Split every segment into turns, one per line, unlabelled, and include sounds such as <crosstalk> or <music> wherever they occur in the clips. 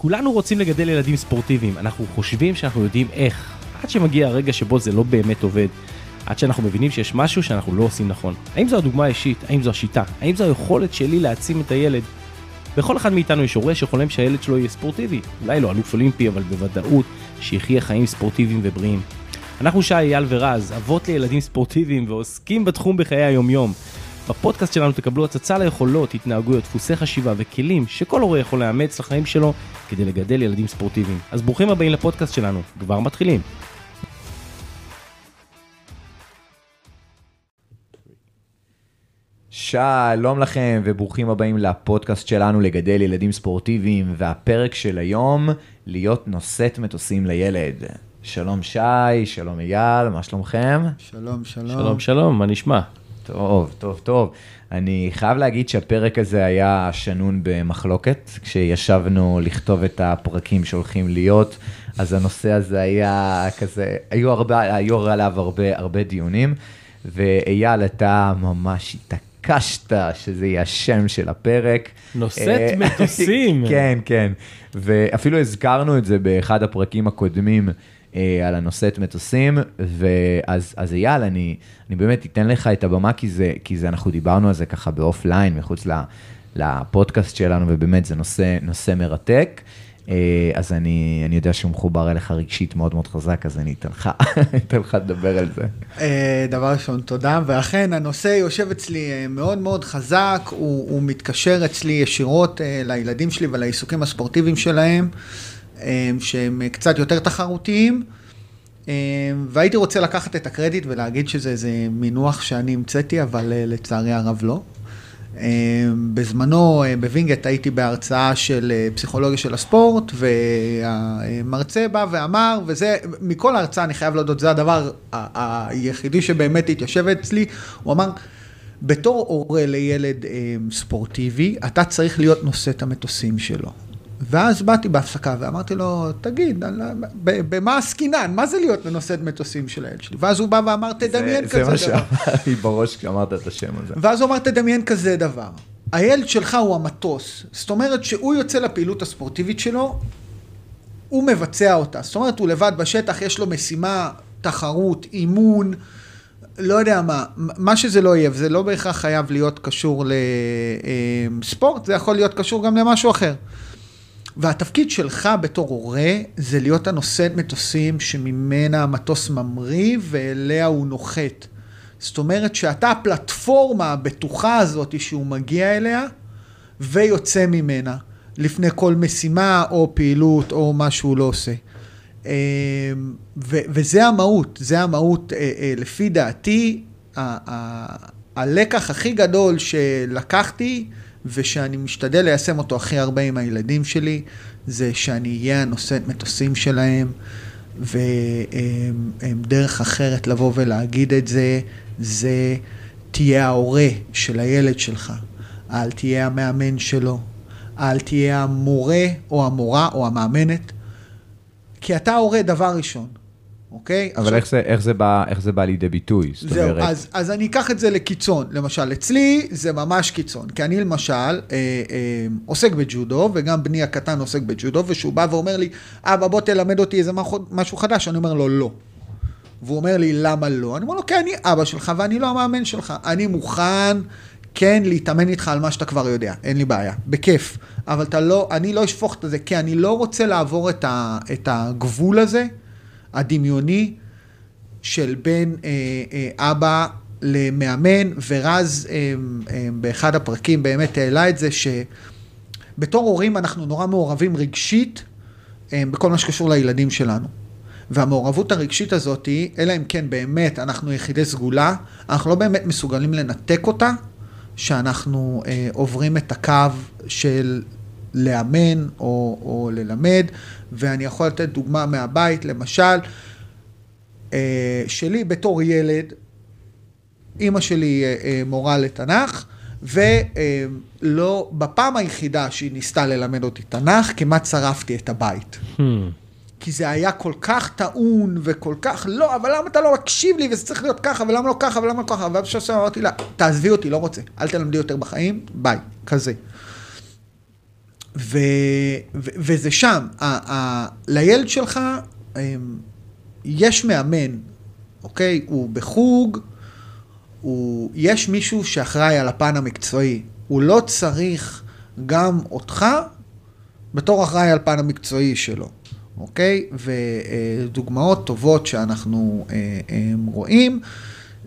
כולנו רוצים לגדל ילדים ספורטיביים, אנחנו חושבים שאנחנו יודעים איך, עד שמגיע הרגע שבו זה לא באמת עובד, עד שאנחנו מבינים שיש משהו שאנחנו לא עושים נכון. האם זו הדוגמה האישית? האם זו השיטה? האם זו היכולת שלי להעצים את הילד? בכל אחד מאיתנו יש הורה שחולם שהילד שלו יהיה ספורטיבי, אולי לא אלוף אולימפי, אבל בוודאות שיחיה חיים ספורטיביים ובריאים. אנחנו שי, אייל ורז, אבות לילדים ספורטיביים ועוסקים בתחום בחיי היומיום. בפודקאסט שלנו תקבלו הצצה ליכולות, התנהגויות, דפוסי חשיבה וכלים שכל הורה יכול לאמץ לחיים שלו כדי לגדל ילדים ספורטיביים. אז ברוכים הבאים לפודקאסט שלנו, כבר מתחילים.
שלום לכם וברוכים הבאים לפודקאסט שלנו לגדל ילדים ספורטיביים והפרק של היום להיות נושאת מטוסים לילד. שלום שי, שלום אייל, מה שלומכם?
שלום, שלום.
שלום שלום, מה נשמע?
טוב, טוב, טוב. אני חייב להגיד שהפרק הזה היה שנון במחלוקת, כשישבנו לכתוב את הפרקים שהולכים להיות, אז הנושא הזה היה כזה, היו, הרבה, היו עליו הרבה, הרבה דיונים, ואייל, אתה ממש התעקשת שזה יהיה השם של הפרק.
נושאת
אה, <laughs>
מטוסים.
כן, כן, ואפילו הזכרנו את זה באחד הפרקים הקודמים. אה, על הנושאת מטוסים, ואז אז אייל, אני, אני באמת אתן לך את הבמה, כי זה, כי זה, אנחנו דיברנו על זה ככה באופליין, מחוץ לפודקאסט שלנו, ובאמת זה נושא, נושא מרתק. אה, אז אני, אני יודע שהוא מחובר אליך רגשית מאוד מאוד חזק, אז אני אתן לך, <laughs> לדבר על זה.
אה, דבר ראשון, תודה, ואכן הנושא יושב אצלי אה, מאוד מאוד חזק, הוא, הוא מתקשר אצלי ישירות לילדים שלי ולעיסוקים הספורטיביים שלהם, שהם קצת יותר תחרותיים, אה, והייתי רוצה לקחת את הקרדיט ולהגיד שזה איזה מינוח שאני המצאתי, אבל אה, לצערי הרב לא. אה, בזמנו אה, בווינגייט הייתי בהרצאה של אה, פסיכולוגיה של הספורט, והמרצה בא ואמר, וזה, מכל ההרצאה אני חייב להודות, זה הדבר היחידי שבאמת התיישב אצלי, הוא אמר, בתור הורה לילד ספורטיבי, אתה צריך להיות נושא את המטוסים שלו. ואז באתי בהפסקה ואמרתי לו, תגיד, ב- במה עסקינן? מה זה להיות את מטוסים של הילד שלי? ואז הוא בא ואמר, תדמיין
זה,
כזה
זה
דבר.
מה שעבר לי בראש כשאמרת את השם הזה.
ואז הוא אמר, תדמיין כזה דבר. הילד שלך הוא המטוס. זאת אומרת שהוא יוצא לפעילות הספורטיבית שלו, הוא מבצע אותה. זאת אומרת, הוא לבד בשטח, יש לו משימה, תחרות, אימון, לא יודע מה, מה שזה לא יהיה, וזה לא בהכרח חייב להיות קשור לספורט, זה יכול להיות קשור גם למשהו אחר. והתפקיד שלך בתור הורה זה להיות הנושאת מטוסים שממנה המטוס ממריא ואליה הוא נוחת. זאת אומרת שאתה הפלטפורמה הבטוחה הזאת שהוא מגיע אליה ויוצא ממנה לפני כל משימה או פעילות או מה שהוא לא עושה. אה, ו- וזה המהות, זה המהות אה, אה, לפי דעתי, ה- ה- הלקח הכי גדול שלקחתי ושאני משתדל ליישם אותו הכי הרבה עם הילדים שלי, זה שאני אהיה הנושאת מטוסים שלהם, ודרך אחרת לבוא ולהגיד את זה, זה תהיה ההורה של הילד שלך, אל תהיה המאמן שלו, אל תהיה המורה או המורה או המאמנת, כי אתה ההורה דבר ראשון, אוקיי?
אבל
עכשיו-
איך זה, איך, זה בא, איך זה בא לידי ביטוי? זאת
זהו,
אומרת,
אז, אז אני אקח את זה לקיצון. למשל, אצלי זה ממש קיצון. כי אני למשל אה, אה, עוסק בג'ודו, וגם בני הקטן עוסק בג'ודו, וכשהוא בא ואומר לי, אבא, בוא תלמד אותי איזה משהו- משהו חדש, אני אומר לו, לא. והוא אומר לי, למה לא? אני אומר לו, כי אני אבא שלך ואני לא המאמן שלך. אני מוכן, כן, להתאמן איתך על מה שאתה כבר יודע, אין לי בעיה, בכיף. אבל אתה לא, אני לא אשפוך את זה, כי אני לא רוצה לעבור את, ה, את הגבול הזה, הדמיוני, של בין אה, אה, אבא למאמן, ורז אה, אה, באחד הפרקים באמת העלה את זה שבתור הורים אנחנו נורא מעורבים רגשית אה, בכל מה שקשור לילדים שלנו. והמעורבות הרגשית הזאת, אלא אם כן באמת אנחנו יחידי סגולה, אנחנו לא באמת מסוגלים לנתק אותה, שאנחנו אה, עוברים את הקו של לאמן או, או ללמד, ואני יכול לתת דוגמה מהבית, למשל, אה, שלי בתור ילד, אימא שלי אה, אה, מורה לתנ"ך, ולא, בפעם היחידה שהיא ניסתה ללמד אותי תנ"ך, כמעט שרפתי את הבית.
Hmm.
כי זה היה כל כך טעון וכל כך, לא, אבל למה אתה לא מקשיב לי וזה צריך להיות ככה, ולמה לא ככה, ולמה לא ככה, בסוף אמרתי לה, תעזבי אותי, לא רוצה, אל תלמדי יותר בחיים, ביי, כזה. ו, ו, וזה שם, ה, ה, לילד שלך אמ, יש מאמן, אוקיי? הוא בחוג, הוא, יש מישהו שאחראי על הפן המקצועי. הוא לא צריך גם אותך בתור אחראי על פן המקצועי שלו, אוקיי? ודוגמאות טובות שאנחנו אה, אה, רואים.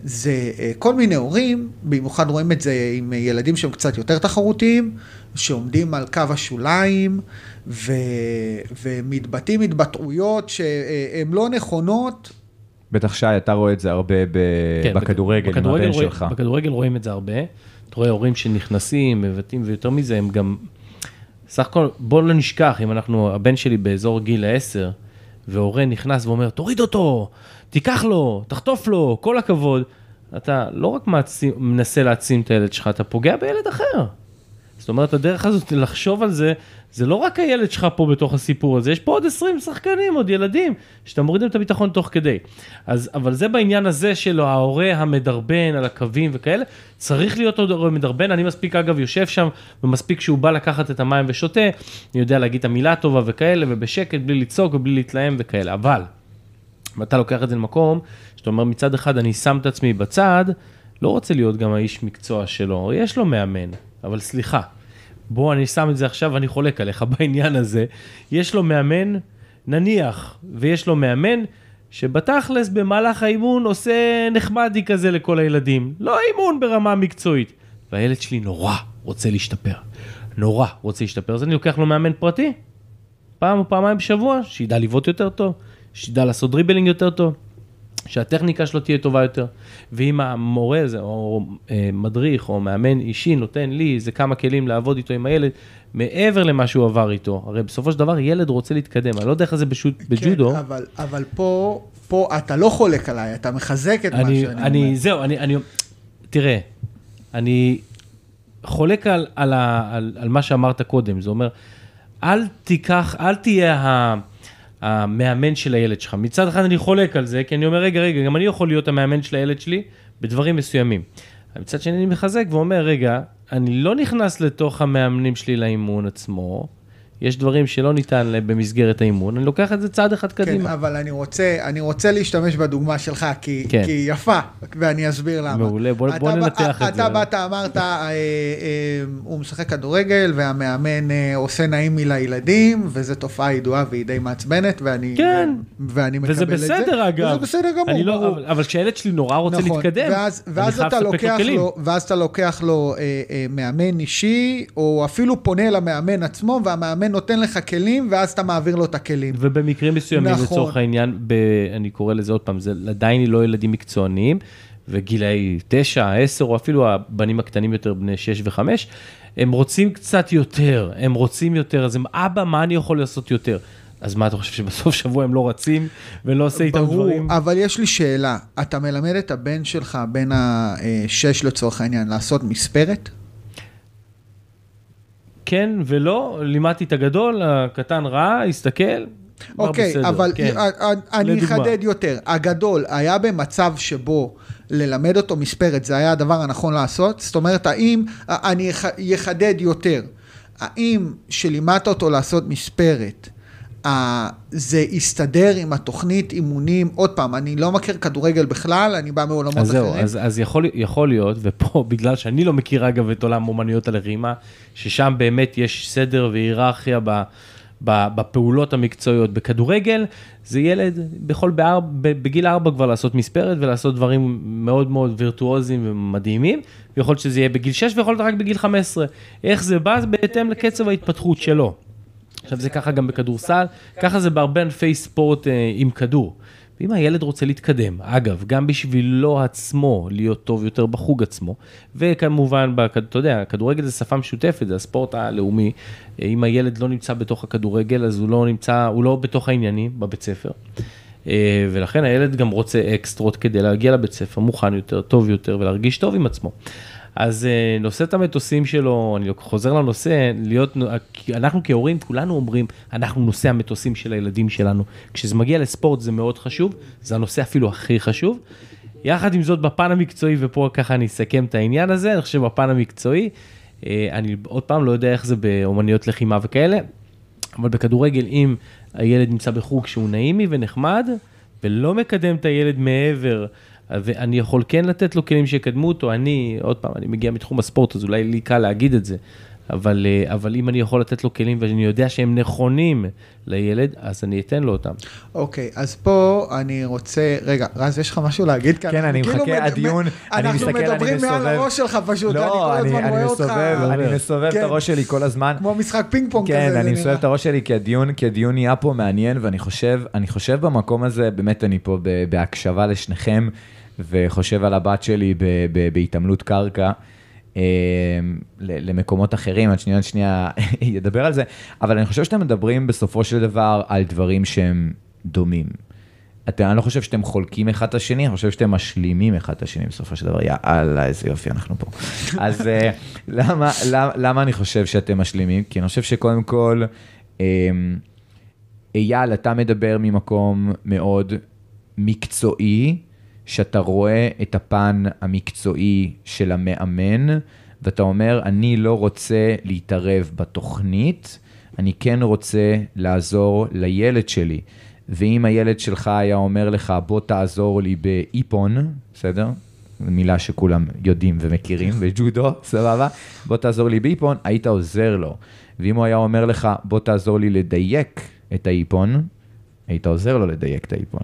זה אה, כל מיני הורים, במיוחד רואים את זה עם ילדים שהם קצת יותר תחרותיים, שעומדים על קו השוליים ו... ומתבטאים התבטאויות שהן לא נכונות.
בטח שי, אתה רואה את זה הרבה ב... כן, בכדורגל, בכדורגל עם הבן
רואים,
שלך.
בכדורגל רואים את זה הרבה. אתה רואה הורים שנכנסים, מבטאים, ויותר מזה, הם גם... סך הכל, בוא לא נשכח, אם אנחנו, הבן שלי באזור גיל העשר, והורה נכנס ואומר, תוריד אותו, תיקח לו, תחטוף לו, כל הכבוד. אתה לא רק מעצים, מנסה להעצים את הילד שלך, אתה פוגע בילד אחר. זאת אומרת, הדרך הזאת לחשוב על זה, זה לא רק הילד שלך פה בתוך הסיפור הזה, יש פה עוד 20 שחקנים, עוד ילדים, שאתה מוריד להם את הביטחון תוך כדי. אז, אבל זה בעניין הזה של ההורה המדרבן על הקווים וכאלה, צריך להיות עוד הורה מדרבן, אני מספיק אגב יושב שם, ומספיק שהוא בא לקחת את המים ושותה, אני יודע להגיד את המילה טובה וכאלה, ובשקט, בלי לצעוק ובלי להתלהם וכאלה, אבל, אם אתה לוקח את זה למקום, שאתה אומר מצד אחד אני שם את עצמי בצד, לא רוצה להיות גם האיש מקצוע שלו, יש לו מאמן, אבל סליחה, בוא אני שם את זה עכשיו, אני חולק עליך <laughs> בעניין הזה. יש לו מאמן, נניח, ויש לו מאמן שבתכלס במהלך האימון עושה נחמדי כזה לכל הילדים. לא אימון ברמה מקצועית. והילד שלי נורא רוצה להשתפר. נורא רוצה להשתפר, אז אני לוקח לו מאמן פרטי, פעם או פעמיים בשבוע, שידע לבעוט יותר טוב, שידע לעשות דריבלינג יותר טוב. שהטכניקה שלו תהיה טובה יותר. ואם המורה הזה, או אה, מדריך, או מאמן אישי, נותן לי איזה כמה כלים לעבוד איתו עם הילד, מעבר למה שהוא עבר איתו, הרי בסופו של דבר ילד רוצה להתקדם, אני לא יודע איך זה בשוט, כן, בג'ודו.
כן, אבל, אבל פה, פה אתה לא חולק עליי, אתה מחזק את אני, מה שאני
אני,
אומר.
זהו, אני, אני, תראה, אני חולק על, על, על, על מה שאמרת קודם, זה אומר, אל תיקח, אל תהיה ה... המאמן של הילד שלך. מצד אחד אני חולק על זה, כי אני אומר, רגע, רגע, גם אני יכול להיות המאמן של הילד שלי בדברים מסוימים. מצד שני אני מחזק ואומר, רגע, אני לא נכנס לתוך המאמנים שלי לאימון עצמו, יש דברים שלא ניתן במסגרת האימון, אני לוקח את זה צעד אחד
כן,
קדימה.
כן, אבל אני רוצה, אני רוצה להשתמש בדוגמה שלך, כי, כן. כי היא יפה, ואני אסביר למה.
מעולה, בוא, בוא ננתח את זה.
אתה באת, אמרת, אה, אה, הוא משחק כדורגל, והמאמן אה, עושה נעימי לילדים, וזו תופעה ידועה והיא די מעצבנת, ואני,
כן.
ואני מקבל את זה.
וזה בסדר, אגב.
וזה בסדר גמור,
לא, ברור. אבל, אבל כשהילד שלי נורא רוצה
נכון,
להתקדם,
ואז, ואז אני חייב לספק לו כלים. לו, ואז אתה לוקח לו אה, אה, מאמן אישי, או אפילו פונה למאמן עצמו, והמאמן נותן לך כלים. ואז אתה מעביר לו את הכלים.
ובמקרים מסוימים, נכון. לצורך העניין, ב, אני קורא לזה עוד פעם, זה עדיין לא ילדים מקצועניים, וגילאי 9, 10, או אפילו הבנים הקטנים יותר, בני 6 ו-5, הם רוצים קצת יותר, הם רוצים יותר, אז הם, אבא, מה אני יכול לעשות יותר? אז מה אתה חושב שבסוף שבוע הם לא רצים ולא עושה איתם דברים?
ברור, אבל יש לי שאלה, אתה מלמד את הבן שלך, בן השש לצורך העניין, לעשות מספרת?
כן ולא, לימדתי את הגדול, הקטן ראה, הסתכל.
אוקיי, בסדר, אבל כן. אני אחדד יותר. הגדול היה במצב שבו ללמד אותו מספרת, זה היה הדבר הנכון לעשות? זאת אומרת, האם, אני אחדד יותר, האם שלימדת אותו לעשות מספרת, זה יסתדר עם התוכנית אימונים, עוד פעם, אני לא מכיר כדורגל בכלל, אני בא מעולמות
אז
אחרים.
זהו, אז, אז יכול, יכול להיות, ופה <laughs> בגלל שאני לא מכיר אגב את עולם אומנויות הלחימה, ששם באמת יש סדר והיררכיה ב, בפעולות המקצועיות. בכדורגל זה ילד בכל באר, בגיל ארבע כבר לעשות מספרת ולעשות דברים מאוד מאוד וירטואוזיים ומדהימים, ויכול להיות שזה יהיה בגיל שש ויכול להיות רק בגיל חמש עשרה. איך זה בא? זה בהתאם לקצב ההתפתחות שלו. עכשיו זה ככה גם בכדורסל, ככה זה בהרבה ענפי ספורט אה, עם כדור. ואם הילד רוצה להתקדם, אגב, גם בשבילו עצמו להיות טוב יותר בחוג עצמו, וכמובן, אתה יודע, כדורגל זה שפה משותפת, זה הספורט הלאומי, אה, אם הילד לא נמצא בתוך הכדורגל, אז הוא לא נמצא, הוא לא בתוך העניינים בבית ספר. אה, ולכן הילד גם רוצה אקסטרות כדי להגיע לבית ספר מוכן יותר, טוב יותר ולהרגיש טוב עם עצמו. אז אה, נושא את המטוסים שלו, אני חוזר לנושא, להיות, אנחנו כהורים כולנו אומרים, אנחנו נושא המטוסים של הילדים שלנו. כשזה מגיע לספורט זה מאוד חשוב, זה הנושא אפילו הכי חשוב. יחד עם זאת בפן המקצועי, ופה ככה אני אסכם את העניין הזה, אני חושב בפן המקצועי, אה, אני עוד פעם לא יודע איך זה באומניות לחימה וכאלה, אבל בכדורגל, אם הילד נמצא בחוג שהוא נעימי ונחמד, ולא מקדם את הילד מעבר, ואני יכול כן לתת לו כלים שיקדמו אותו, אני, עוד פעם, אני מגיע מתחום הספורט, אז אולי לי קל להגיד את זה, אבל, אה, אבל אם אני יכול לתת לו כלים ואני יודע שהם נכונים לילד, אז אני אתן לו אותם.
אוקיי, אז פה אני רוצה, רגע, רז, יש לך משהו להגיד כאן?
כן, אני
כאילו
מחכה,
מד-
הדיון,
מ-
אני מסתכל, אני
אנחנו מדברים מעל
מסובב.
הראש שלך פשוט, כל
לא, אני
הזמן
אני
רואה אותך.
מסובב, אני מסובב את
כן.
הראש שלי כל הזמן.
כמו משחק פינג פונג כזה,
כן, אני
נראה.
מסובב את הראש שלי כי הדיון, כי הדיון נהיה פה מעניין, ואני חושב, אני חושב במקום הזה, באמת אני פה בהקשבה לשניכם, וחושב על הבת שלי ב- ב- בהתעמלות קרקע. ל- למקומות אחרים, עד שנייה, עד שנייה <laughs> ידבר על זה, אבל אני חושב שאתם מדברים בסופו של דבר על דברים שהם דומים. אתם, אני לא חושב שאתם חולקים אחד את השני, אני חושב שאתם משלימים אחד את השני בסופו של דבר. יאללה, איזה יופי, אנחנו פה. <laughs> אז אה, למה, למה, למה אני חושב שאתם משלימים? כי אני חושב שקודם כל, אה, אייל, אתה מדבר ממקום מאוד מקצועי, שאתה רואה את הפן המקצועי של המאמן, ואתה אומר, אני לא רוצה להתערב בתוכנית, אני כן רוצה לעזור לילד שלי. ואם הילד שלך היה אומר לך, בוא תעזור לי באיפון, בסדר? מילה שכולם יודעים ומכירים, בג'ודו, <laughs> סבבה? בוא תעזור לי באיפון, היית עוזר לו. ואם הוא היה אומר לך, בוא תעזור לי לדייק את האיפון, היית עוזר לו לדייק את האיפון.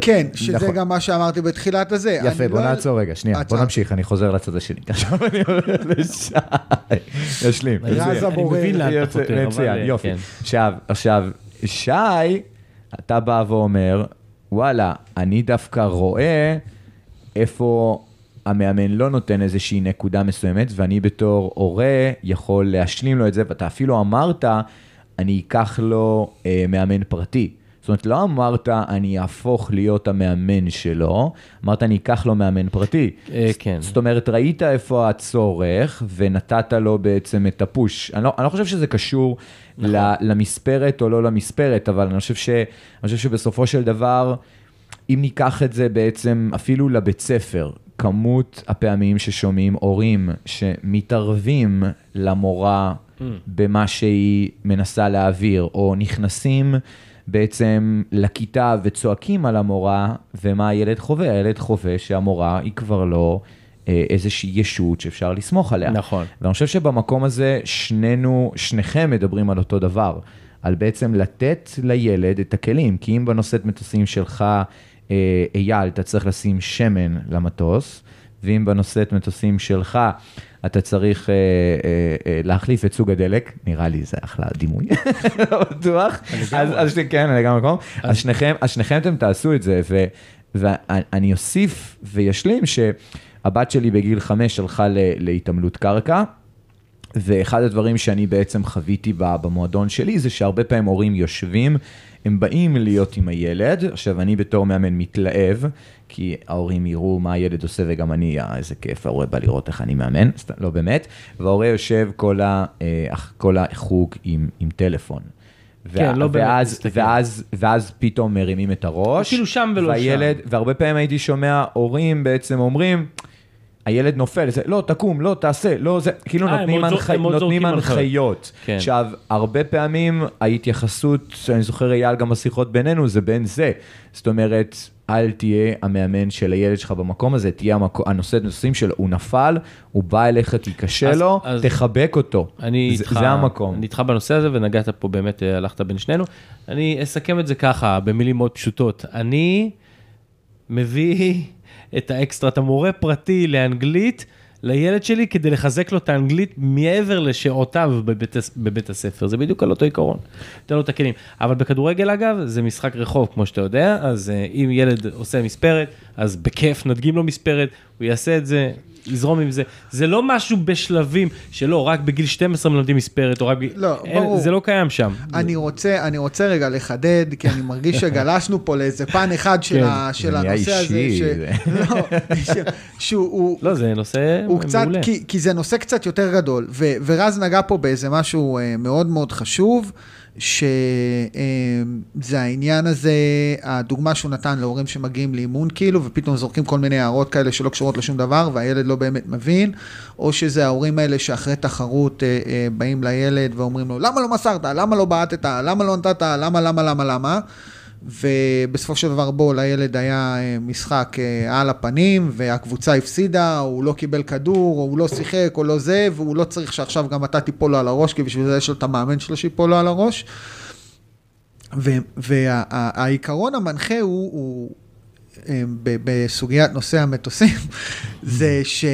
כן, שזה
נכון.
גם מה שאמרתי בתחילת הזה.
יפה, בוא
לא-
נעצור רגע, שנייה, בוא. נמשיך, אני חוזר לצד השני. <laughs> עכשיו אני עובר לשי. ישלים.
רז. הבורר.
אני מבין לאן אתה
יוצא-
חותר.
מצוין,
אה,
יופי.
כן.
עכשיו, עכשיו, שי, אתה בא ואומר, וואלה, אני דווקא רואה איפה המאמן לא נותן איזושהי נקודה מסוימת, ואני בתור הורה יכול להשלים לו את זה, ואתה אפילו אמרת, אני אקח לו אה, מאמן פרטי. זאת אומרת, לא אמרת, אני אהפוך להיות המאמן שלו, אמרת, אני אקח לו מאמן פרטי.
אה, כן.
זאת אומרת, ראית איפה הצורך, ונתת לו בעצם את הפוש. אני לא, אני לא חושב שזה קשור
נכון.
למספרת או לא למספרת, אבל אני חושב, ש, אני חושב שבסופו של דבר, אם ניקח את זה בעצם אפילו לבית ספר, כמות הפעמים ששומעים הורים שמתערבים למורה
Mm.
במה שהיא מנסה להעביר, או נכנסים בעצם לכיתה וצועקים על המורה, ומה הילד חווה? הילד חווה שהמורה היא כבר לא אה, איזושהי ישות שאפשר לסמוך עליה.
נכון.
ואני חושב שבמקום הזה שנינו, שניכם מדברים על אותו דבר, על בעצם לתת לילד את הכלים, כי אם בנושאת מטוסים שלך, אה, אייל, אתה צריך לשים שמן למטוס, ואם בנושאת מטוסים שלך, אתה צריך אה, אה, אה, להחליף את סוג הדלק, נראה לי זה אחלה דימוי, <laughs> לא בטוח. אז, כן, לגמרי מקום. אז שניכם, אז שניכם אתם תעשו את זה, ו, ואני אוסיף וישלים שהבת שלי בגיל חמש הלכה להתעמלות קרקע, ואחד הדברים שאני בעצם חוויתי במועדון שלי זה שהרבה פעמים הורים יושבים, הם באים להיות עם הילד, עכשיו אני בתור מאמן מתלהב, כי ההורים יראו מה הילד עושה וגם אני, אה, איזה כיף, ההורה בא לראות איך אני מאמן, לא באמת, וההורה יושב כל, ה, אה, כל החוג עם, עם טלפון.
כן, לא באמת
ואז,
מסתכל.
ואז, ואז פתאום מרימים את הראש.
כאילו שם ולא
והילד,
שם.
והרבה פעמים הייתי שומע הורים בעצם אומרים, הילד נופל, זה, לא, תקום, לא, תעשה, לא, זה, כאילו
אה,
נותנים, הנח...
עוד
נותנים
הנחיות. כן.
עכשיו, הרבה פעמים ההתייחסות, שאני זוכר אייל גם בשיחות בינינו, זה בין זה. זאת אומרת, אל תהיה המאמן של הילד שלך במקום הזה, תהיה המקו... הנושא נושאים שלו, הוא נפל, הוא בא אליך כי קשה
אז-
לו,
אז-
תחבק אותו.
אני
זה,
איתך,
זה המקום.
אני איתך בנושא הזה ונגעת פה באמת, אה, הלכת בין שנינו. אני אסכם את זה ככה, במילים מאוד פשוטות. אני מביא את האקסטרה, את המורה פרטי לאנגלית לילד שלי כדי לחזק לו את האנגלית מעבר לשעותיו בבית, בבית הספר. זה בדיוק על אותו עיקרון. תן לו את הכלים. אבל בכדורגל אגב, זה משחק רחוב, כמו שאתה יודע, אז אה, אם ילד עושה מספרת, אז בכיף נדגים לו מספרת, הוא יעשה את זה. יזרום עם זה, זה לא משהו בשלבים שלא, רק בגיל 12 מלמדים מספרת, או רק בגיל...
לא,
אין,
ברור.
זה לא קיים שם.
אני רוצה, אני רוצה רגע לחדד, כי אני מרגיש שגלשנו פה לאיזה פן אחד של,
כן,
ה, של הנושא הזה,
אישי,
ש...
זה.
לא, ש... שהוא הוא,
לא, זה נושא
הוא קצת,
מעולה.
כי, כי זה נושא קצת יותר גדול, ו, ורז נגע פה באיזה משהו אה, מאוד מאוד חשוב, שזה העניין הזה, הדוגמה שהוא נתן להורים שמגיעים לאימון כאילו, ופתאום זורקים כל מיני הערות כאלה שלא קשורות לשום דבר, והילד לא באמת מבין, או שזה ההורים האלה שאחרי תחרות אה, אה, באים לילד ואומרים לו, למה לא מסרת? למה לא בעטת? למה לא נתת? למה, למה, למה, למה? ובסופו של דבר בו לילד היה אה, משחק על הפנים, והקבוצה הפסידה, הוא לא קיבל כדור, או הוא לא שיחק, או לא זה, והוא לא צריך שעכשיו גם אתה תיפול לו על הראש, כי בשביל זה יש לו את המאמן שלו שיפול לו על הראש. והעיקרון המנחה הוא, הוא בסוגיית נושא המטוסים, <laughs> זה ש...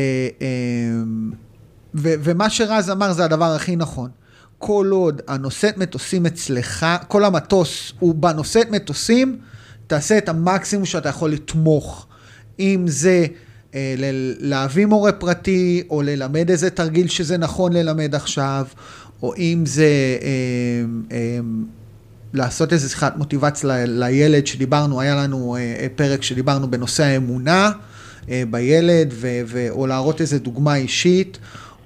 ומה שרז אמר זה הדבר הכי נכון. כל עוד הנושאת מטוסים אצלך, כל המטוס הוא בנושאת מטוסים, תעשה את המקסימום שאתה יכול לתמוך. אם זה אה, להביא מורה פרטי, או ללמד איזה תרגיל שזה נכון ללמד עכשיו, או אם זה אה, אה, לעשות איזה שיחת מוטיבציה ל, לילד שדיברנו, היה לנו אה, אה, פרק שדיברנו בנושא האמונה אה, בילד, ו, ו, או להראות איזה דוגמה אישית.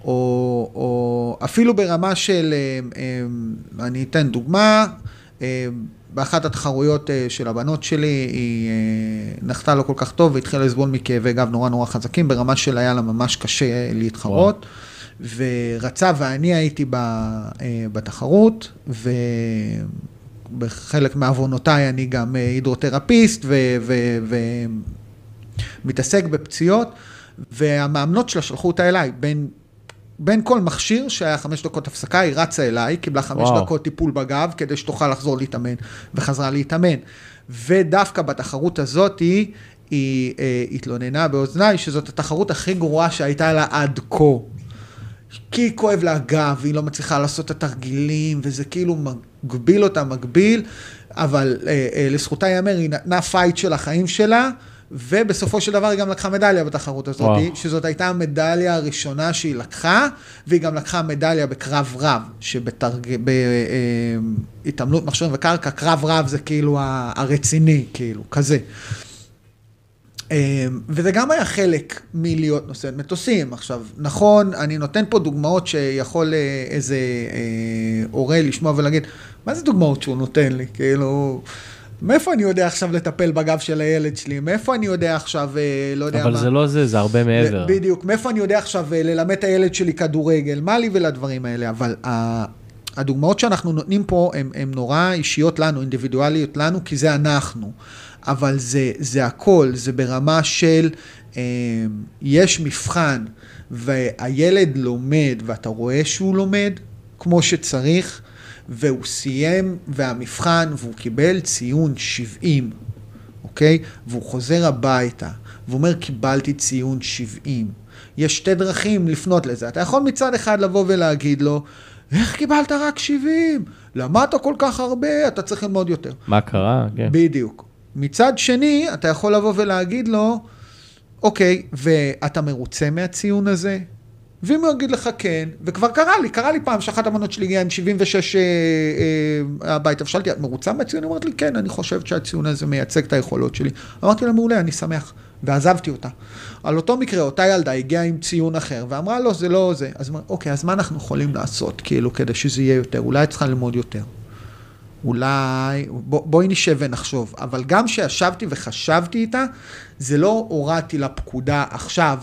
או, או אפילו ברמה של, אה, אה, אני אתן דוגמה, אה, באחת התחרויות של הבנות שלי, היא נחתה לא כל כך טוב והתחילה לסבול מכאבי גב נורא נורא חזקים, ברמה של היה לה ממש קשה להתחרות. ורצה ואני הייתי בתחרות, ובחלק מעוונותיי אני גם הידרותרפיסט ומתעסק בפציעות, והמאמנות שלה שלחו אותה אליי, בין בין כל מכשיר שהיה חמש דקות הפסקה, היא רצה אליי, קיבלה חמש וואו. דקות טיפול בגב, כדי שתוכל לחזור להתאמן, וחזרה להתאמן. ודווקא בתחרות הזאת היא, היא אה, התלוננה באוזניי, שזאת התחרות הכי גרועה שהייתה לה עד כה. כי כואב לה הגב, והיא לא מצליחה לעשות את התרגילים, וזה כאילו מגביל אותה, מגביל, אבל אה, אה, לזכותה ייאמר, היא נתנה fight של החיים שלה. ובסופו של דבר היא גם לקחה מדליה בתחרות הזאת, וואו. שזאת הייתה המדליה הראשונה שהיא לקחה, והיא גם לקחה מדליה בקרב רב, שבהתעמלות אה, מכשירים וקרקע, קרב רב זה כאילו הרציני, כאילו, כזה. אה, וזה גם היה חלק מלהיות נושא מטוסים. עכשיו, נכון, אני נותן פה דוגמאות שיכול אה, איזה הורה לשמוע ולהגיד, מה זה דוגמאות שהוא נותן לי? כאילו... מאיפה אני יודע עכשיו לטפל בגב של הילד שלי? מאיפה אני יודע עכשיו, אה, לא יודע
אבל
מה...
אבל זה לא זה, זה הרבה מעבר.
בדיוק. מאיפה אני יודע עכשיו אה, ללמד את הילד שלי כדורגל? מה לי ולדברים האלה? אבל הדוגמאות שאנחנו נותנים פה הן נורא אישיות לנו, אינדיבידואליות לנו, כי זה אנחנו. אבל זה, זה הכל, זה ברמה של אה, יש מבחן והילד לומד ואתה רואה שהוא לומד כמו שצריך. והוא סיים, והמבחן, והוא קיבל ציון 70, אוקיי? והוא חוזר הביתה, והוא אומר, קיבלתי ציון 70. יש שתי דרכים לפנות לזה. אתה יכול מצד אחד לבוא ולהגיד לו, איך קיבלת רק 70? למדת כל כך הרבה, אתה צריך ללמוד יותר.
מה קרה? כן.
בדיוק. מצד שני, אתה יכול לבוא ולהגיד לו, אוקיי, ואתה מרוצה מהציון הזה? ואם הוא יגיד לך כן, וכבר קרה לי, קרה לי פעם שאחת המנות שלי הגיעה עם 76 אה, אה, הביתה, ושאלתי, את מרוצה מהציון? היא אמרת לי, כן, אני חושבת שהציון הזה מייצג את היכולות שלי. אמרתי לה, מעולה, אני שמח. ועזבתי אותה. על אותו מקרה, אותה ילדה הגיעה עם ציון אחר, ואמרה, לא, זה לא זה. אז אמרתי, אוקיי, אז מה אנחנו יכולים לעשות, כאילו, כדי שזה יהיה יותר? אולי צריכה ללמוד יותר. אולי, בוא, בואי נשב ונחשוב. אבל גם כשישבתי וחשבתי איתה, זה לא הורדתי לפקודה עכשיו.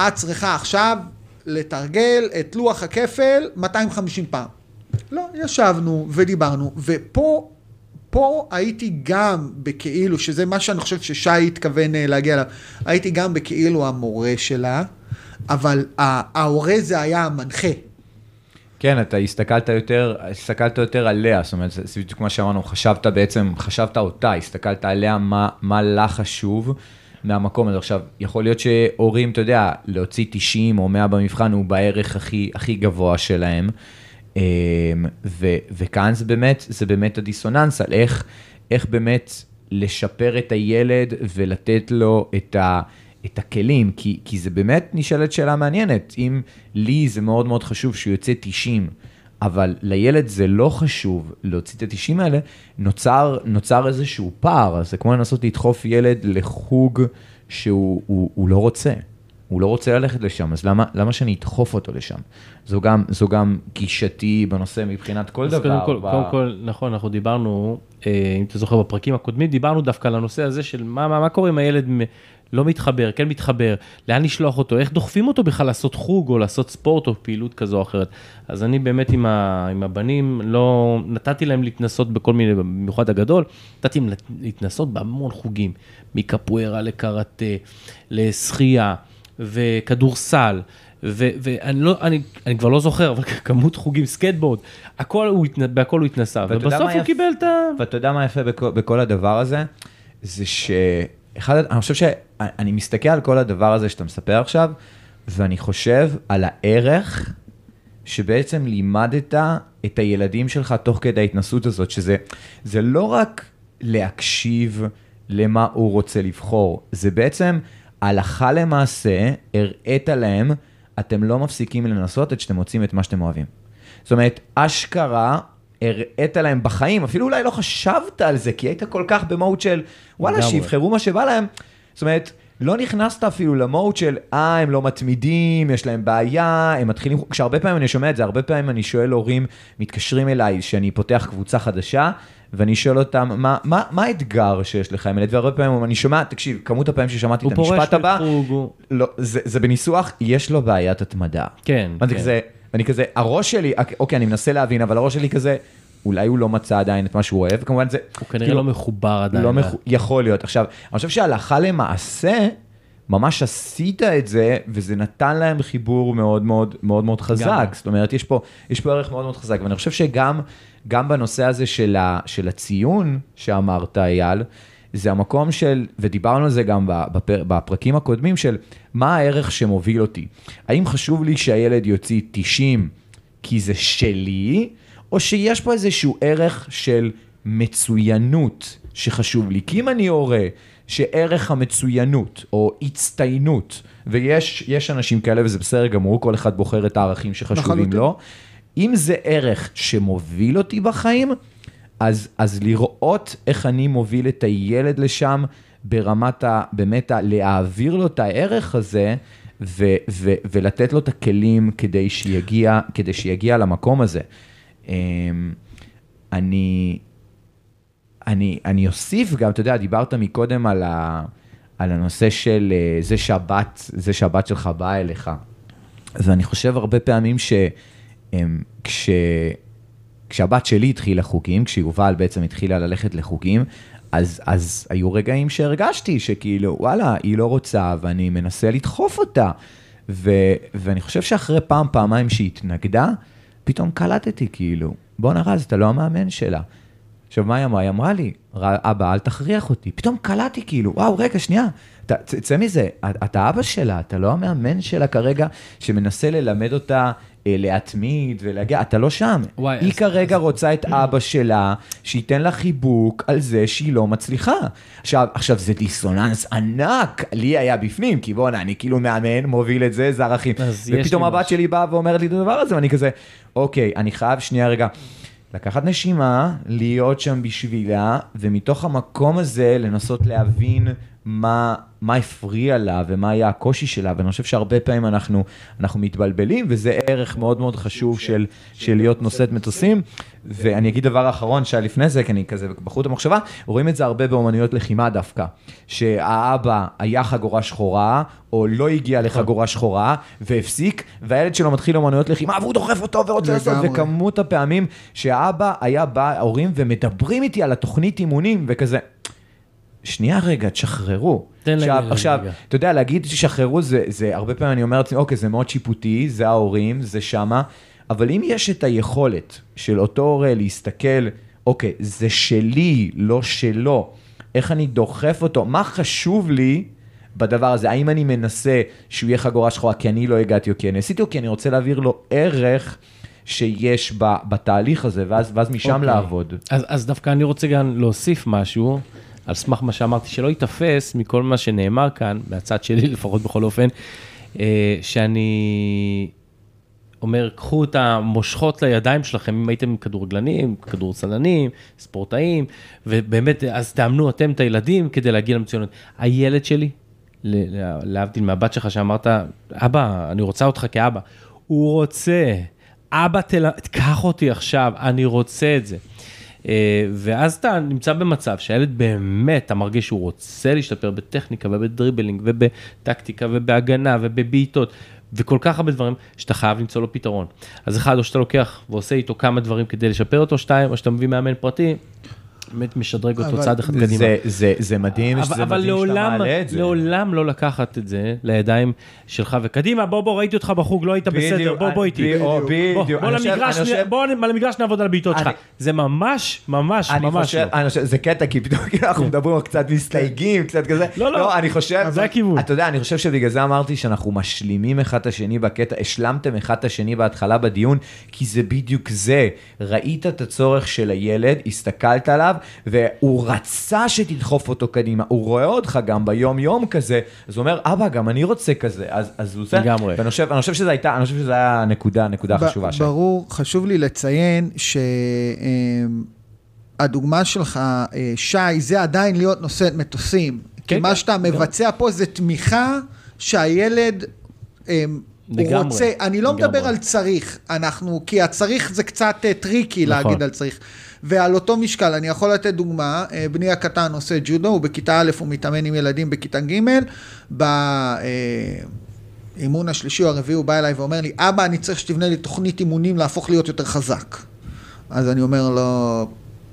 את צריכה עכשיו לתרגל את לוח הכפל 250 פעם. לא, ישבנו ודיברנו, ופה פה הייתי גם בכאילו, שזה מה שאני חושב ששי התכוון אה, להגיע אליו, הייתי גם בכאילו המורה שלה, אבל ההורה זה היה המנחה.
כן, אתה הסתכלת יותר, הסתכלת יותר עליה, זאת אומרת, זה בדיוק מה שאמרנו, חשבת בעצם, חשבת אותה, הסתכלת עליה, מה, מה לה חשוב. מהמקום הזה. עכשיו, יכול להיות שהורים, אתה יודע, להוציא 90 או 100 במבחן הוא בערך הכי, הכי גבוה שלהם. אמ, ו, וכאן זה באמת, זה באמת הדיסוננס על איך, איך באמת לשפר את הילד ולתת לו את ה... את הכלים, כי, כי זה באמת נשאלת שאלה מעניינת. אם לי זה מאוד מאוד חשוב שהוא יוצא 90, אבל לילד זה לא חשוב להוציא את ה-90 האלה, נוצר, נוצר איזשהו פער, זה כמו לנסות לדחוף ילד לחוג שהוא הוא, הוא לא רוצה. הוא לא רוצה ללכת לשם, אז למה, למה שאני אדחוף אותו לשם? זו גם, זו גם גישתי בנושא מבחינת כל דבר.
קודם כל,
ב-
קודם כל, נכון, אנחנו דיברנו, אה, אם אתה זוכר בפרקים הקודמים, דיברנו דווקא על הנושא הזה של מה, מה, מה קורה אם הילד לא מתחבר, כן מתחבר, לאן לשלוח אותו, איך דוחפים אותו בכלל לעשות חוג או לעשות ספורט או פעילות כזו או אחרת. אז אני באמת עם, ה, עם הבנים, לא, נתתי להם להתנסות בכל מיני, במיוחד הגדול, נתתי להם להתנסות בהמון חוגים, מקפוארה לקראטה, לשחייה וכדורסל. ואני לא, אני, אני כבר לא זוכר, אבל <laughs> כמות חוגים, סקטבורד, הכל הוא, התנ- בהכל הוא התנסה, ובסוף הוא
יפ-
קיבל את ה...
ואתה יודע מה יפה בכל, בכל הדבר הזה? זה שאחד, אני חושב שאני מסתכל על כל הדבר הזה שאתה מספר עכשיו, ואני חושב על הערך שבעצם לימדת את הילדים שלך תוך כדי ההתנסות הזאת, שזה זה לא רק להקשיב למה הוא רוצה לבחור, זה בעצם הלכה למעשה הראית להם, אתם לא מפסיקים לנסות עד שאתם מוצאים את מה שאתם אוהבים. זאת אומרת, אשכרה הראית להם בחיים, אפילו אולי לא חשבת על זה, כי היית כל כך במהות של, וואלה. שיבחרו מה שבא להם. זאת אומרת, לא נכנסת אפילו למהות של, אה, הם לא מתמידים, יש להם בעיה, הם מתחילים, כשהרבה פעמים אני שומע את זה, הרבה פעמים אני שואל הורים, מתקשרים אליי, שאני פותח קבוצה חדשה, ואני שואל אותם, מה, מה, מה האתגר שיש לך עם ילד? והרבה פעמים אני שומע, תקשיב, כמות הפעמים ששמעתי את
פורש
המשפט הבא,
מחוג, הוא...
לא, זה, זה בניסוח, יש לו בעיית התמדה.
כן,
מה זה
כן.
כזה, הראש שלי, אוקיי, אני מנסה להבין, אבל הראש שלי כזה, אולי הוא לא מצא עדיין את מה שהוא אוהב, וכמובן זה...
הוא כנראה
כאילו,
לא מחובר עדיין.
לא
ל-
מח... יכול להיות. עכשיו, אני חושב שהלכה למעשה, ממש עשית את זה, וזה נתן להם חיבור מאוד מאוד מאוד מאוד חזק.
לגמרי.
זאת אומרת, יש פה, יש פה ערך מאוד מאוד חזק, ואני חושב שגם גם בנושא הזה של, ה, של הציון שאמרת, אייל, זה המקום של, ודיברנו על זה גם בפר, בפרקים הקודמים, של מה הערך שמוביל אותי. האם חשוב לי שהילד יוציא 90 כי זה שלי, או שיש פה איזשהו ערך של מצוינות שחשוב לי. כי אם אני הורה שערך המצוינות או הצטיינות, ויש יש אנשים כאלה וזה בסדר גמור, כל אחד בוחר את הערכים שחשובים. לו, אם זה ערך שמוביל אותי בחיים, אז, אז לראות איך אני מוביל את הילד לשם ברמת ה... באמת ה... להעביר לו את הערך הזה ו, ו, ולתת לו את הכלים כדי שיגיע, כדי שיגיע למקום הזה. אמ, אני, אני, אני אוסיף גם, אתה יודע, דיברת מקודם על, ה, על הנושא של אה, זה שהבת, זה שהבת שלך באה אליך. ואני חושב הרבה פעמים שכש... כשהבת שלי התחילה חוגים, כשיובל בעצם התחילה ללכת לחוגים, אז, אז היו רגעים שהרגשתי שכאילו, וואלה, היא לא רוצה ואני מנסה לדחוף אותה. ו, ואני חושב שאחרי פעם, פעמיים שהיא התנגדה, פתאום קלטתי כאילו, בואנה רז, אתה לא המאמן שלה. עכשיו, מה היא אמרה? היא אמרה לי, "ר- אבא, אל תכריח אותי. פתאום קלטתי כאילו, וואו, רגע, שנייה, ת- צא מזה, אתה אבא שלה, אתה לא המאמן שלה כרגע, שמנסה ללמד אותה אה, להתמיד ולהגיע, אתה לא שם.
וואי,
היא
אז-
כרגע רוצה את אבא שלה, שייתן לה חיבוק על זה שהיא לא מצליחה. עכשיו, עכשיו זה דיסוננס ענק, לי היה בפנים, כי בואנה, אני כאילו מאמן, מוביל את זה, זה ערכים.
אז
ופתאום הבת. שלי באה ואומרת לי את הדבר הזה, ואני כזה, אוקיי, אני חייב שנייה רגע. לקחת נשימה, להיות שם בשבילה, ומתוך המקום הזה לנסות להבין מה, מה הפריע לה ומה היה הקושי שלה, ואני חושב שהרבה פעמים אנחנו, אנחנו מתבלבלים, וזה ערך מאוד מאוד חשוב של, של להיות נושאת מטוסים. ואני אגיד דבר אחרון שהיה לפני זה, כי אני כזה בחוט המחשבה, רואים את זה הרבה באומנויות לחימה דווקא, שהאבא היה חגורה שחורה, או לא הגיע לחגורה שחורה, והפסיק, והילד שלו מתחיל אומנויות לחימה, והוא דוחף אותו ורוצה לעשות,
לגמרי.
וכמובן... כמות הפעמים שהאבא היה בא, ההורים, ומדברים איתי על התוכנית אימונים, וכזה, שנייה רגע, תשחררו.
תן
עכשיו,
לילד
עכשיו,
רגע.
אתה יודע, להגיד תשחררו, זה, זה הרבה פעמים אני אומר לעצמי, אוקיי, זה מאוד שיפוטי, זה ההורים, זה שמה, אבל אם יש את היכולת של אותו הורה להסתכל, אוקיי, זה שלי, לא שלו, איך אני דוחף אותו, מה חשוב לי בדבר הזה, האם אני מנסה שהוא יהיה חגורה שחורה כי אני לא הגעתי או כי אני עשיתי, או כי אני רוצה להעביר לו ערך שיש ב, בתהליך הזה, ואז, ואז משם
אוקיי.
לעבוד.
אז, אז דווקא אני רוצה גם להוסיף משהו, על סמך מה שאמרתי, שלא ייתפס מכל מה שנאמר כאן, מהצד שלי <laughs> לפחות בכל אופן, אה, שאני אומר, קחו את המושכות לידיים שלכם, אם הייתם כדורגלנים, כדורסלנים, ספורטאים, ובאמת, אז תאמנו אתם את הילדים כדי להגיע למצוינות. הילד שלי להבדיל מהבת שלך שאמרת, אבא, אני רוצה אותך כאבא. הוא רוצה, אבא, תל... קח אותי עכשיו, אני רוצה את זה. אה, ואז אתה נמצא במצב שהילד באמת, אתה מרגיש שהוא רוצה להשתפר בטכניקה ובדריבלינג ובטקטיקה ובהגנה ובבעיטות. וכל כך הרבה דברים שאתה חייב למצוא לו פתרון. אז אחד, או שאתה לוקח ועושה איתו כמה דברים כדי לשפר אותו, שתיים, או שאתה מביא מאמן פרטי, באמת משדרג אותו
אבל
צעד אחד קדימה.
זה, זה, זה מדהים,
אבל,
שזה
אבל
מדהים שאתה
לעולם,
מעלה את זה.
לעולם לא לקחת את זה לידיים שלך וקדימה, בוא בוא ראיתי אותך בחוג, לא היית בסדר, בוא בוא איתי. בוא, למגרש,
אני חושב-
בוא למגרש נעבוד על הבעיטות שלך.
אני-
זה ממש, ממש,
אני
ממש
חושב,
לא.
אני חושב, זה קטע, כי פתאום כאילו אנחנו מדברים קצת מסתייגים, קצת כזה.
לא, לא.
אני חושב,
זה הכיוון.
אתה יודע, אני חושב שבגלל זה אמרתי שאנחנו משלימים אחד את השני בקטע, השלמתם אחד את השני בהתחלה בדיון, כי זה בדיוק זה. ראית את הצורך של הילד, הסתכלת עליו, והוא רצה שתדחוף אותו קדימה. הוא רואה אותך גם ביום-יום כזה, אז הוא אומר, אבא, גם אני רוצה כזה. אז, אז הוא עושה.
לגמרי.
ואני חושב, אני חושב שזה הייתה, אני חושב שזה היה הנקודה, הנקודה החשובה שלי.
ברור, חשוב לי לציין שהדוגמה שלך, אה, שי, זה עדיין להיות נושאת מטוסים. כי
כן,
מה
כן,
שאתה
גם.
מבצע פה זה תמיכה שהילד... אה, הוא
לגמרי,
רוצה, אני לא
לגמרי.
מדבר על צריך, אנחנו, כי הצריך זה קצת אה, tricky
נכון.
להגיד על צריך. ועל אותו משקל, אני יכול לתת דוגמה, אה, בני הקטן עושה ג'ודו, הוא בכיתה א', הוא מתאמן עם ילדים בכיתה ג', באימון השלישי או הרביעי הוא בא אליי ואומר לי, אבא, אני צריך שתבנה לי תוכנית אימונים להפוך להיות יותר חזק. אז אני אומר לו,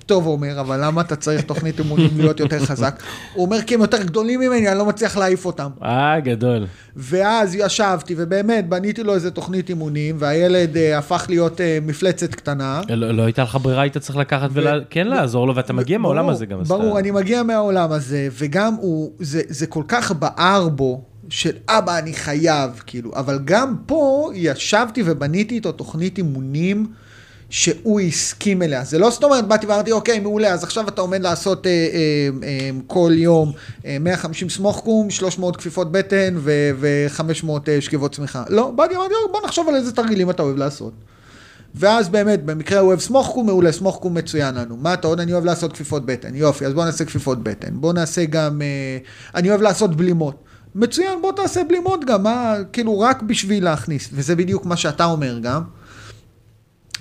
טוב, הוא אומר, אבל למה אתה צריך תוכנית אימונים להיות יותר חזק? הוא אומר, כי הם יותר גדולים ממני, אני לא מצליח להעיף אותם.
אה, גדול.
ואז ישבתי, ובאמת, בניתי לו איזה תוכנית אימונים, והילד אה, הפך להיות אה, מפלצת קטנה.
לא לא הייתה לך ברירה, היית צריך לקחת וכן לעזור לו, ואתה מגיע מהעולם הזה גם.
ברור,
אתה-
אני מגיע מהעולם הזה, וגם הוא, זה, זה כל כך בער בו, של אבא, אני חייב, כאילו, אבל גם פה ישבתי ובניתי איתו תוכנית אימונים. שהוא הסכים אליה. זה לא זאת אומרת, באתי ואמרתי, אוקיי, מעולה, אז עכשיו אתה עומד לעשות אה, אה, אה, כל יום אה, 150 סמוך קום, 300 כפיפות בטן ו-500 אה, שכיבות צמיחה. לא, באתי ואמרתי, בוא נחשוב על איזה תרגילים אתה אוהב לעשות. ואז באמת, במקרה הוא אוהב סמוך קום, מעולה, סמוך קום מצוין לנו. מה אתה עוד? אני אוהב לעשות כפיפות בטן. יופי, אז בוא נעשה כפיפות בטן. בוא נעשה גם... אה, אני אוהב לעשות בלימות. מצוין, בוא תעשה בלימות גם, מה? כאילו, רק בשביל להכניס. וזה בדיוק מה שאתה אומר גם.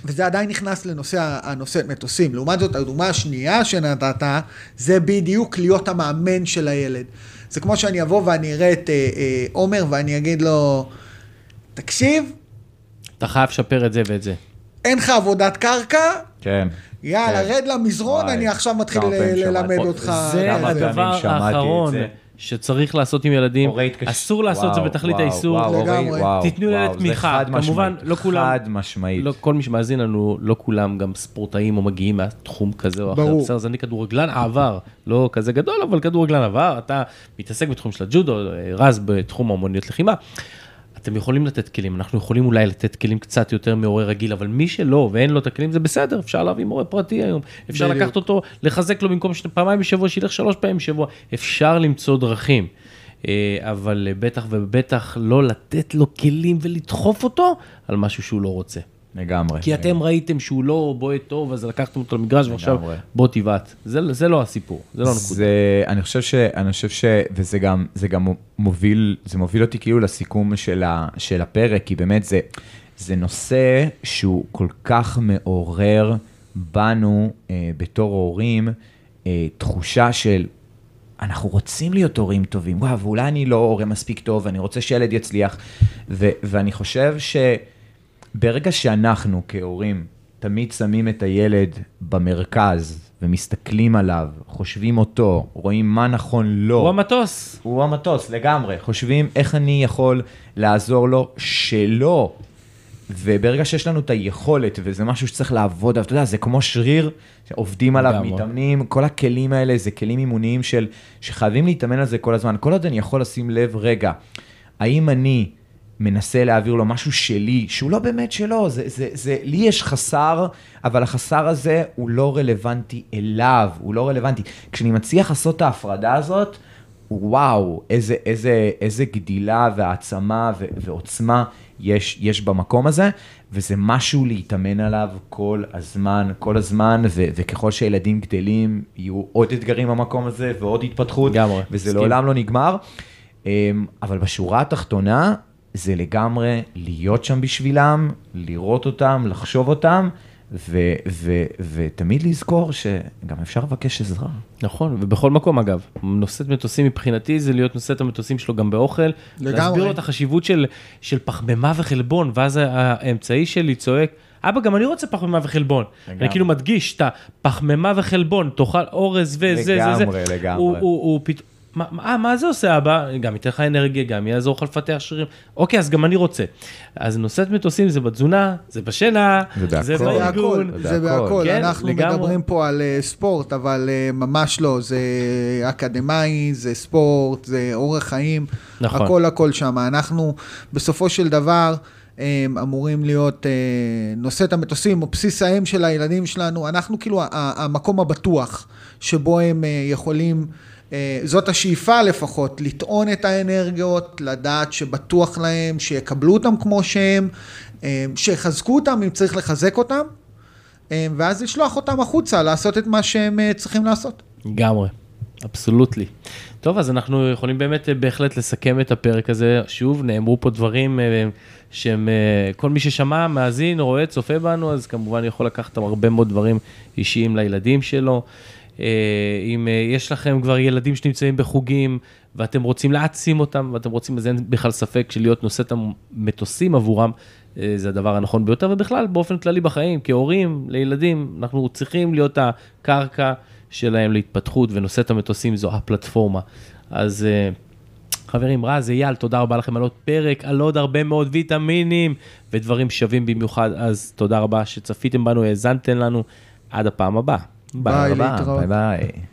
וזה עדיין נכנס לנושא הנושא מטוסים. לעומת זאת, הדוגמה השנייה שנתת, זה בדיוק להיות המאמן של הילד. זה כמו שאני אבוא ואני אראה את אה, אה, עומר ואני אגיד לו, תקשיב,
אתה חייב לשפר את זה ואת זה.
אין לך עבודת קרקע,
כן.
יאללה,
כן.
רד למזרון,
וואי,
אני עכשיו מתחיל. ללמד אותך.
זה הדבר האחרון
זה.
שצריך לעשות עם ילדים. אסור לעשות את זה בתכלית
וואו,
האיסור. תיתנו לילד
זה
תמיכה.
משמעית,
כמובן, לא כולם-
חד משמעית.
לא, כל מי שמאזין לנו, לא כולם גם ספורטאים או מגיעים מהתחום כזה או אחר. בסדר, אז אני כדורגלן עבר, לא כזה גדול, אבל כדורגלן עבר, אתה מתעסק בתחום של הג'ודו, רז בתחום האמנויות לחימה. אתם יכולים לתת כלים, אנחנו יכולים אולי לתת כלים קצת יותר מהורה רגיל, אבל מי שלא ואין לו את הכלים זה בסדר, אפשר להביא מורה פרטי היום, אפשר
בדיוק.
לקחת אותו, לחזק לו במקום פעמיים בשבוע, שילך שלוש פעמים בשבוע, אפשר למצוא דרכים. אה, אבל אה, בטח ובטח לא לתת לו כלים ולדחוף אותו על משהו שהוא לא רוצה.
לגמרי.
כי אתם ראיתם שהוא לא בועט טוב, אז לקחתם אותו למגרש, ועכשיו
לגמרי.
בוא תבעט. זה, זה לא הסיפור, זה לא נקודה.
זה, אני חושב ש... אני חושב ש... וזה גם, זה גם מוביל, זה מוביל אותי כאילו לסיכום של, ה, של הפרק, כי באמת זה, זה נושא שהוא כל כך מעורר בנו אה, בתור הורים, אה, תחושה של אנחנו רוצים להיות הורים טובים, וואו, ואולי אני לא הורה מספיק טוב, אני רוצה שילד יצליח, ו, ואני חושב שברגע שאנחנו כהורים תמיד שמים את הילד במרכז ומסתכלים עליו, חושבים אותו, רואים מה נכון לו.
הוא המטוס.
הוא המטוס, לגמרי. חושבים איך אני יכול לעזור לו שלא. וברגע שיש לנו את היכולת, וזה משהו שצריך לעבוד עליו, אתה יודע, זה כמו שריר, שעובדים עליו,
לגמרי.
מתאמנים, כל הכלים האלה זה כלים אימוניים של, שחייבים להתאמן על זה כל הזמן. כל עוד אני יכול לשים לב, רגע, האם אני מנסה להעביר לו משהו שלי, שהוא לא באמת שלו, זה, זה, זה, לי יש חסר, אבל החסר הזה הוא לא רלוונטי אליו, הוא לא רלוונטי. כשאני מצליח לעשות את ההפרדה הזאת, וואו, איזה, איזה, איזה גדילה והעצמה ו- ועוצמה יש, יש במקום הזה, וזה משהו להתאמן עליו כל הזמן, כל הזמן, ו- וככל שהילדים גדלים, יהיו עוד אתגרים במקום הזה ועוד התפתחות,
לגמרי,
וזה
מסכים.
לעולם לא נגמר. אמ, אבל בשורה התחתונה, זה לגמרי להיות שם בשבילם, לראות אותם, לחשוב אותם, ו- ו- ותמיד לזכור שגם אפשר לבקש עזרה.
נכון, ובכל מקום אגב, נושאת מטוסים מבחינתי זה להיות נושאת המטוסים שלו גם באוכל.
לגמרי.
להסביר לו את החשיבות של, של פחמימה וחלבון, ואז האמצעי שלי צועק, אבא, גם אני רוצה פחמימה וחלבון.
לגמרי.
אני כאילו מדגיש את הפחמימה וחלבון, תאכל אורז וזה, זה, זה.
לגמרי, לגמרי.
הוא, הוא, הוא פת... מה, מה, מה זה עושה אבא? גם ייתן לך אנרגיה, גם יעזור לך לפתח שרירים. אוקיי, אז גם אני רוצה. אז נושאת מטוסים זה בתזונה, זה בשינה,
זה בהכל.
זה
זה בהכל,
בארגון.
זה
בהכל.
בהכל.
כן,
אנחנו
לגמרי.
מדברים פה על אה, ספורט, אבל אה, ממש לא, זה אקדמאי, זה ספורט, זה אורח חיים,
נכון.
הכל הכל שם. אנחנו בסופו של דבר אה, אמורים להיות אה, נושאת המטוסים, או בסיס האם של הילדים שלנו, אנחנו כאילו המקום הבטוח שבו הם אה, יכולים... אה, זאת השאיפה לפחות, לטעון את האנרגיות, לדעת שבטוח להם, שיקבלו אותם כמו שהם, אה, שיחזקו אותם אם צריך לחזק אותם, אה, ואז לשלוח אותם החוצה, לעשות את מה שהם צריכים לעשות.
לגמרי, אבסולוטלי. טוב, אז אנחנו יכולים באמת בהחלט לסכם את הפרק הזה. שוב, נאמרו פה דברים שהם, כל מי ששמע, מאזין, רואה, צופה בנו, אז כמובן יכול לקחת הרבה מאוד דברים אישיים לילדים שלו. אה, אם אה, יש לכם כבר ילדים שנמצאים בחוגים ואתם רוצים להעצים אותם ואתם רוצים, אז אין בכלל ספק שלהיות נושאת המטוסים עבורם, אה, זה הדבר הנכון ביותר, ובכלל באופן כללי בחיים, כהורים לילדים, אנחנו צריכים להיות הקרקע שלהם להתפתחות, ונושאת המטוסים זו הפלטפורמה. אז חברים, רז, אייל, תודה רבה לכם על עוד פרק, על עוד הרבה מאוד ויטמינים ודברים שווים במיוחד, אז תודה רבה שצפיתם בנו, האזנתם לנו, עד הפעם הבאה.
ביי, להתראות.
ביי ביי.